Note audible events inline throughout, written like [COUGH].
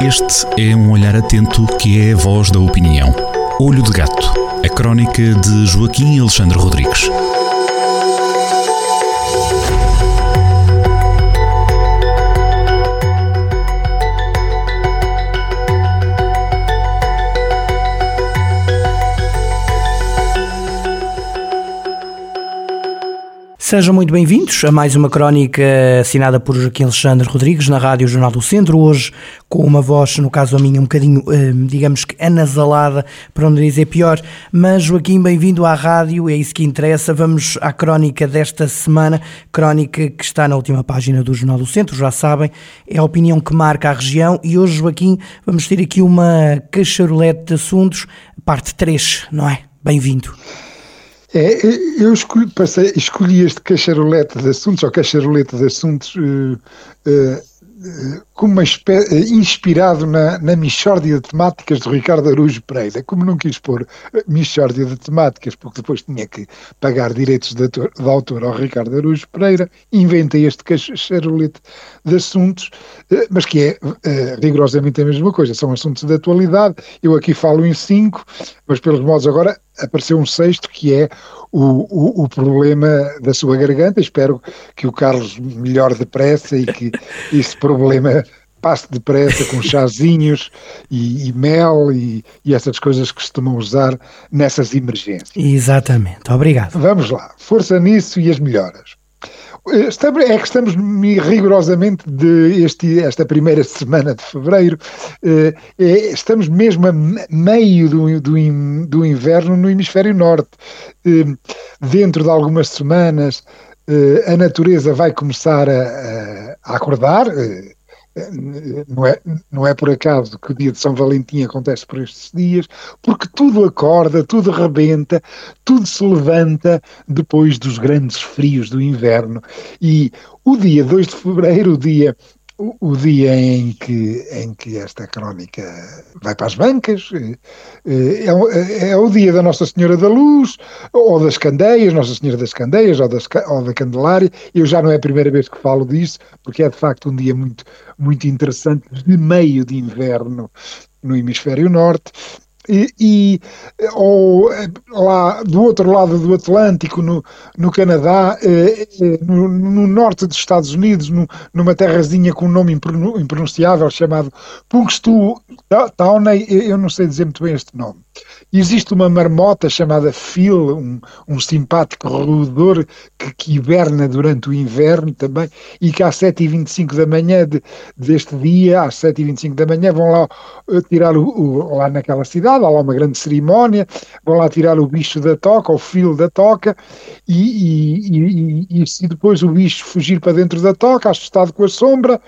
Este é um olhar atento que é a voz da opinião. Olho de Gato, a crónica de Joaquim Alexandre Rodrigues. Sejam muito bem-vindos a mais uma crónica assinada por Joaquim Alexandre Rodrigues na Rádio Jornal do Centro, hoje com uma voz, no caso a minha, um bocadinho, eh, digamos que anasalada, para não dizer pior, mas Joaquim, bem-vindo à rádio, é isso que interessa, vamos à crónica desta semana, crónica que está na última página do Jornal do Centro, já sabem, é a opinião que marca a região. E hoje, Joaquim, vamos ter aqui uma cacharolete de assuntos, parte 3, não é? Bem-vindo. É, eu escolhi, passei, escolhi este cacharolete de assuntos, ou cacharolete de assuntos, uh, uh, como uma espécie, inspirado na, na Michórdia de Temáticas do Ricardo Araújo Pereira, como não quis pôr Michórdia de Temáticas, porque depois tinha que pagar direitos de autor, de autor ao Ricardo Araújo Pereira, inventei este cacharolete de assuntos, mas que é rigorosamente a mesma coisa, são assuntos de atualidade, eu aqui falo em cinco, mas pelos modos agora apareceu um sexto que é o, o, o, problema da sua garganta. Espero que o Carlos melhore depressa e que [LAUGHS] esse problema passe depressa com chazinhos e, e mel e, e, essas coisas que costumam usar nessas emergências. Exatamente, obrigado. Vamos lá, força nisso e as melhoras. Estamos, é que estamos rigorosamente de este, esta primeira semana de fevereiro, eh, é, estamos mesmo a meio do, do, do inverno no hemisfério norte. Eh, dentro de algumas semanas, eh, a natureza vai começar a, a acordar não é, não é por acaso que o dia de São Valentim acontece por estes dias, porque tudo acorda, tudo rebenta, tudo se levanta depois dos grandes frios do inverno. E o dia 2 de fevereiro, o dia o, dia em que, em que esta crónica vai para as bancas eh, eh, é, é, o dia da Nossa Senhora da Luz, ou das Candeias, Nossa Senhora das Candeias, ou, das, ou da Candelária. Eu já não é a primeira vez que falo disso, porque é de facto um dia muito, muito interessante, de meio de inverno no hemisfério norte, e, e, ou eh, lá do outro lado do Atlântico, no, no Canadá, eh, eh, no, no, norte dos Estados Unidos, no, numa terrazinha com um nome impronunciável chamado Punkstu Tawney, eu não sei dizer muito bem este nome. Existe uma marmota chamada Phil, um, um simpático roedor que, que, hiberna durante o inverno também, e que às 7h25 da manhã de, deste dia, às 7h25 da manhã, vão lá uh, tirar o, o, lá naquela cidade, há lá uma grande cerimónia, vão lá tirar o bicho da toca, o fio da toca, e, e, e, e se depois o bicho fugir para dentro da toca, assustado com a sombra,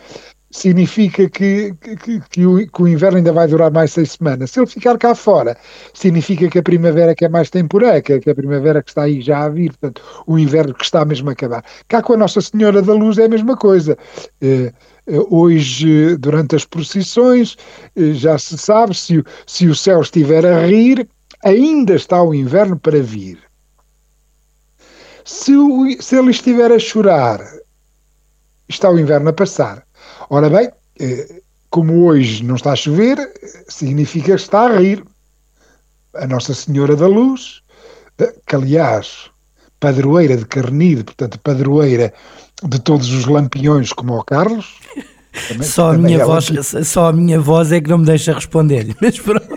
significa que, que, que, o, que, o, inverno ainda vai durar mais seis semanas. Se ele ficar cá fora, significa que a primavera que é mais temporã, que, que a primavera que está aí já a vir, portanto, o inverno que está mesmo a acabar. Cá com a Nossa Senhora da Luz é a mesma coisa. Eh, eh, hoje, durante as procissões, eh, já se sabe, se, se o céu estiver a rir, ainda está o inverno para vir. Se, o, se ele estiver a chorar, está o inverno a passar. Ora bem, eh, como hoje não está a chover, significa que está a rir. A Nossa Senhora da Luz, eh, que aliás, padroeira de Carnide, portanto, padroeira de todos os lampiões como o Carlos. [LAUGHS] Também, só, a minha voz, [LAUGHS] só a minha voz é que não me deixa responder-lhe. [LAUGHS] Mas pronto.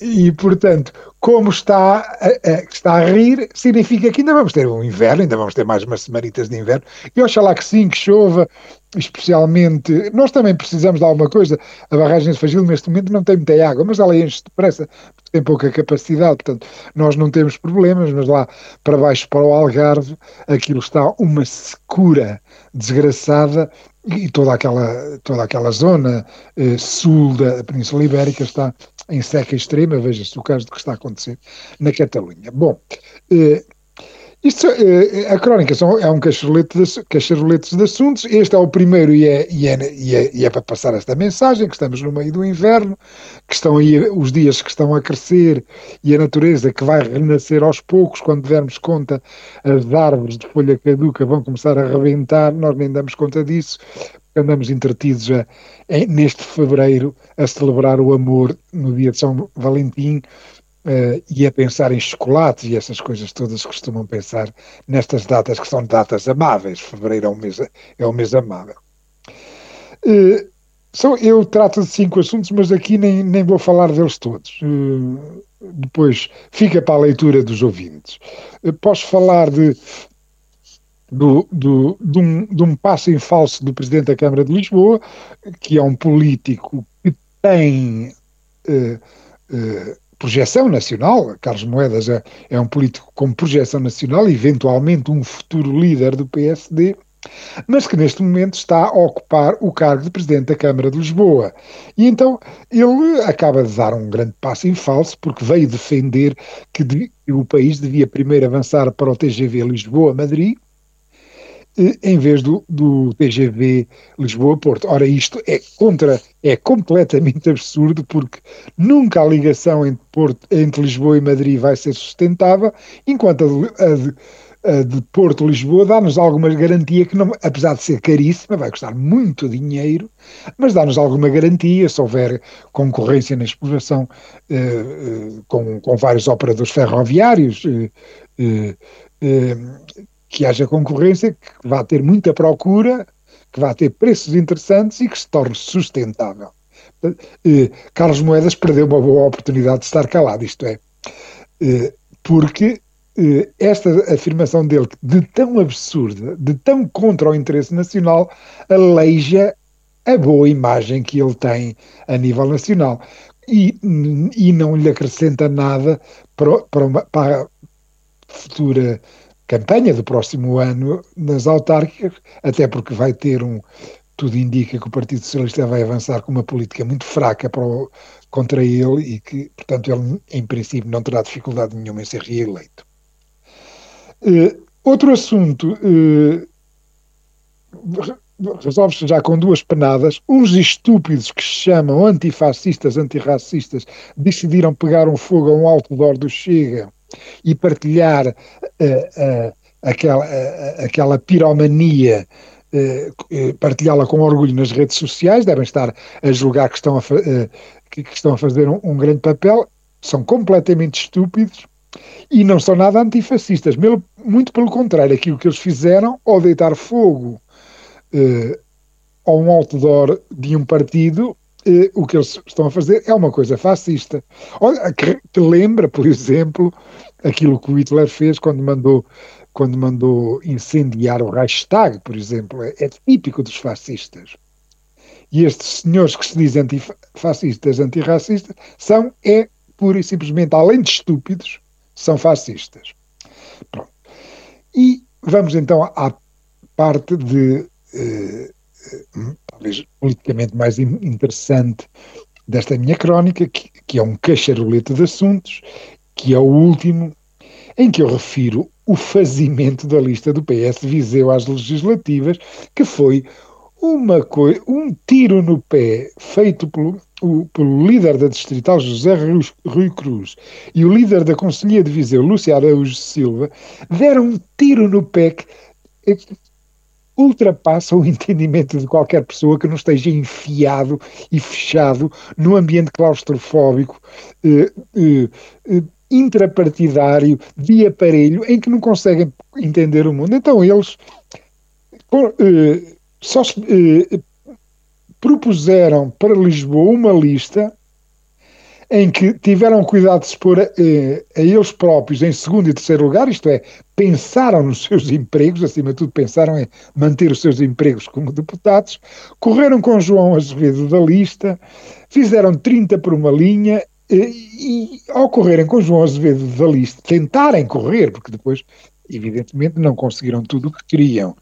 e portanto, como está a, a, está a rir, significa que ainda vamos ter um inverno, ainda vamos ter mais umas semanitas de inverno, e oxalá que sim, que chova, especialmente, nós também precisamos de alguma coisa, a barragem de Fagil neste momento não tem muita água, mas ela enche depressa, tem pouca capacidade, portanto, nós não temos problemas, mas lá para baixo, para o Algarve, aquilo está uma secura desgraçada, e toda aquela, toda aquela zona eh, sul da Península Ibérica está em seca extrema, veja-se o caso do que está a acontecer na Catalunha. Bom, eh, isto, eh, a crónica são, é um cacharolete de, de assuntos. Este é o primeiro e é, e, é, e, é, e é para passar esta mensagem, que estamos no meio do inverno, que estão aí os dias que estão a crescer e a natureza que vai renascer aos poucos, quando dermos conta, as árvores de folha caduca vão começar a rebentar, nós nem damos conta disso, andamos entretidos a, neste fevereiro a celebrar o amor no dia de São Valentim uh, e a pensar em chocolates e essas coisas todas que costumam pensar nestas datas que são datas amáveis. Fevereiro é um mês, é um mês amável. Uh, só, eu trato de cinco assuntos, mas aqui nem, nem vou falar deles todos. Uh, depois fica para a leitura dos ouvintes. posso falar de do, do, de, um, de um passo em falso do Presidente da Câmara de Lisboa, que é um político que tem uh, uh, projeção nacional, Carlos Moedas é, é um político com projeção nacional, eventualmente um futuro líder do PSD, mas que neste momento está a ocupar o cargo de Presidente da Câmara de Lisboa. E então ele acaba de dar um grande passo em falso, porque veio defender que de, o país devia primeiro avançar para o TGV Lisboa-Madrid, em vez do, do TGV Lisboa-Porto. Ora, isto é contra, é completamente [LAUGHS] absurdo, porque nunca a ligação entre, Porto, entre Lisboa e Madrid vai ser sustentável, enquanto a, a de, de Porto-Lisboa dá-nos alguma garantia que, não, apesar de ser caríssima, vai custar muito dinheiro, mas dá-nos alguma garantia se houver concorrência na exploração eh, eh, com, com vários operadores ferroviários. Eh, que haja concorrência, que vá ter muita procura, que vá ter preços interessantes e que se torne sustentável. Eh, Carlos Moedas perdeu uma boa oportunidade de estar calado, isto é, eh, porque eh, esta afirmação dele, de tão absurda, de tão contra o interesse nacional, aleija a boa imagem que ele tem a nível nacional. E, e não lhe acrescenta nada para, para, uma, para a futura campanha do próximo ano nas autárquicas, até porque vai ter um. Tudo indica que o Partido Socialista vai avançar com uma política muito fraca para o, contra ele e que, portanto, ele, em princípio, não terá dificuldade nenhuma em ser reeleito. Uh, outro assunto uh, resolve-se já com duas penadas. Uns estúpidos que se chamam antifascistas, antirracistas, decidiram pegar um fogo a um outdoor do Chega e partilhar uh, uh, aquela, uh, aquela piromania, partilhá-la com orgulho nas redes sociais, devem estar a julgar que estão a, que, estão a fazer um, um, grande papel, são completamente estúpidos e não são nada antifascistas, muito pelo contrário, aquilo que eles fizeram ao deitar fogo a um outdoor de um partido eh, o que eles estão a fazer é uma coisa fascista. Olha, que, que, lembra, por exemplo, aquilo que o Hitler fez quando mandou, quando mandou incendiar o Reichstag, por exemplo. É, é típico dos fascistas. E estes senhores que se dizem antifascistas, antirracistas, são, é pura e simplesmente, além de estúpidos, são fascistas. Pronto. E vamos então à parte de eh, talvez politicamente mais interessante desta minha crónica, que, que é um cacharolete de assuntos, que é o último, em que eu refiro o fazimento da lista do PS Viseu às legislativas, que foi uma um tiro no pé feito pelo, o, pelo líder da distrital José Rui Cruz e o líder da Conselhia de Viseu, Lúcia Araújo Silva, deram um tiro no pé que ultrapassa o [LAUGHS] entendimento de qualquer pessoa que não esteja enfiado e fechado num ambiente claustrofóbico, eh, eh, eh, intrapartidário, de aparelho, em que não conseguem entender o mundo. Então eles eh, só eh, propuseram para Lisboa uma lista em que tiveram cuidado de se pôr a, eh, a, eles próprios em segundo e terceiro lugar, isto é, pensaram nos seus [LAUGHS] empregos, acima de tudo pensaram em manter os seus empregos como deputados, correram com João Azevedo da lista, fizeram 30 por uma linha e, eh, e ao correrem com João Azevedo da lista, tentarem correr, porque depois, evidentemente, não conseguiram tudo o que queriam.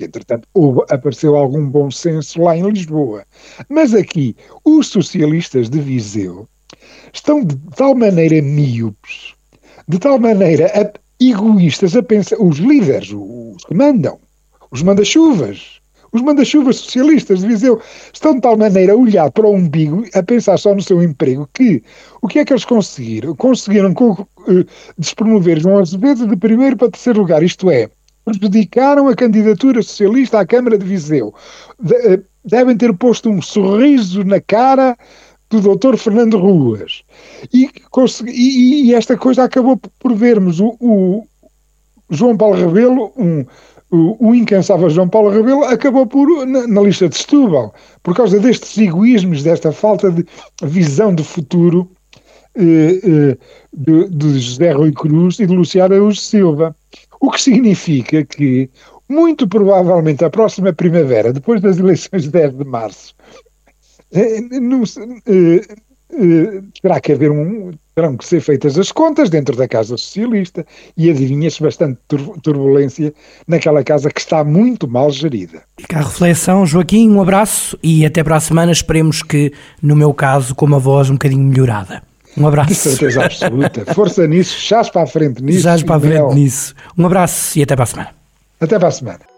Entretanto, houve, apareceu algum bom senso lá em Lisboa. Mas aqui, os socialistas de Viseu estão de tal maneira míopes, de tal maneira egoístas a pensar, os líderes, os que mandam, os manda-chuvas, os manda-chuvas socialistas de Viseu estão de tal maneira a olhar para o umbigo, a pensar só no seu emprego, que o que é que eles conseguiram? Conseguiram uh, despromover João Azevedo de primeiro para terceiro lugar, isto é, prejudicaram a candidatura socialista à Câmara de Viseu. De, uh, devem ter posto um sorriso na cara do Dr. Fernando Ruas. E, e, e, esta coisa acabou por vermos o, o João Paulo Rebelo, um, o, o, incansável João Paulo Rebelo, acabou por, na, na, lista de Setúbal, por causa destes egoísmos, desta falta de visão de futuro eh, eh, de, de, José Rui Cruz e de Luciano Araújo Silva. O que significa que, muito provavelmente, a próxima primavera, depois das eleições de 10 de março, eh, eh, eh, terá que haver um. terão que ser feitas as contas dentro da Casa Socialista e adivinha-se bastante turbulência naquela casa que está muito mal gerida. Fica a reflexão, Joaquim, um abraço e até para a semana. Esperemos que, no meu caso, com uma voz um bocadinho melhorada. Um abraço. De certeza absoluta. Força nisso, chás para a frente nisso. Chás para a frente nisso. Um abraço e até para a semana. Até para a semana.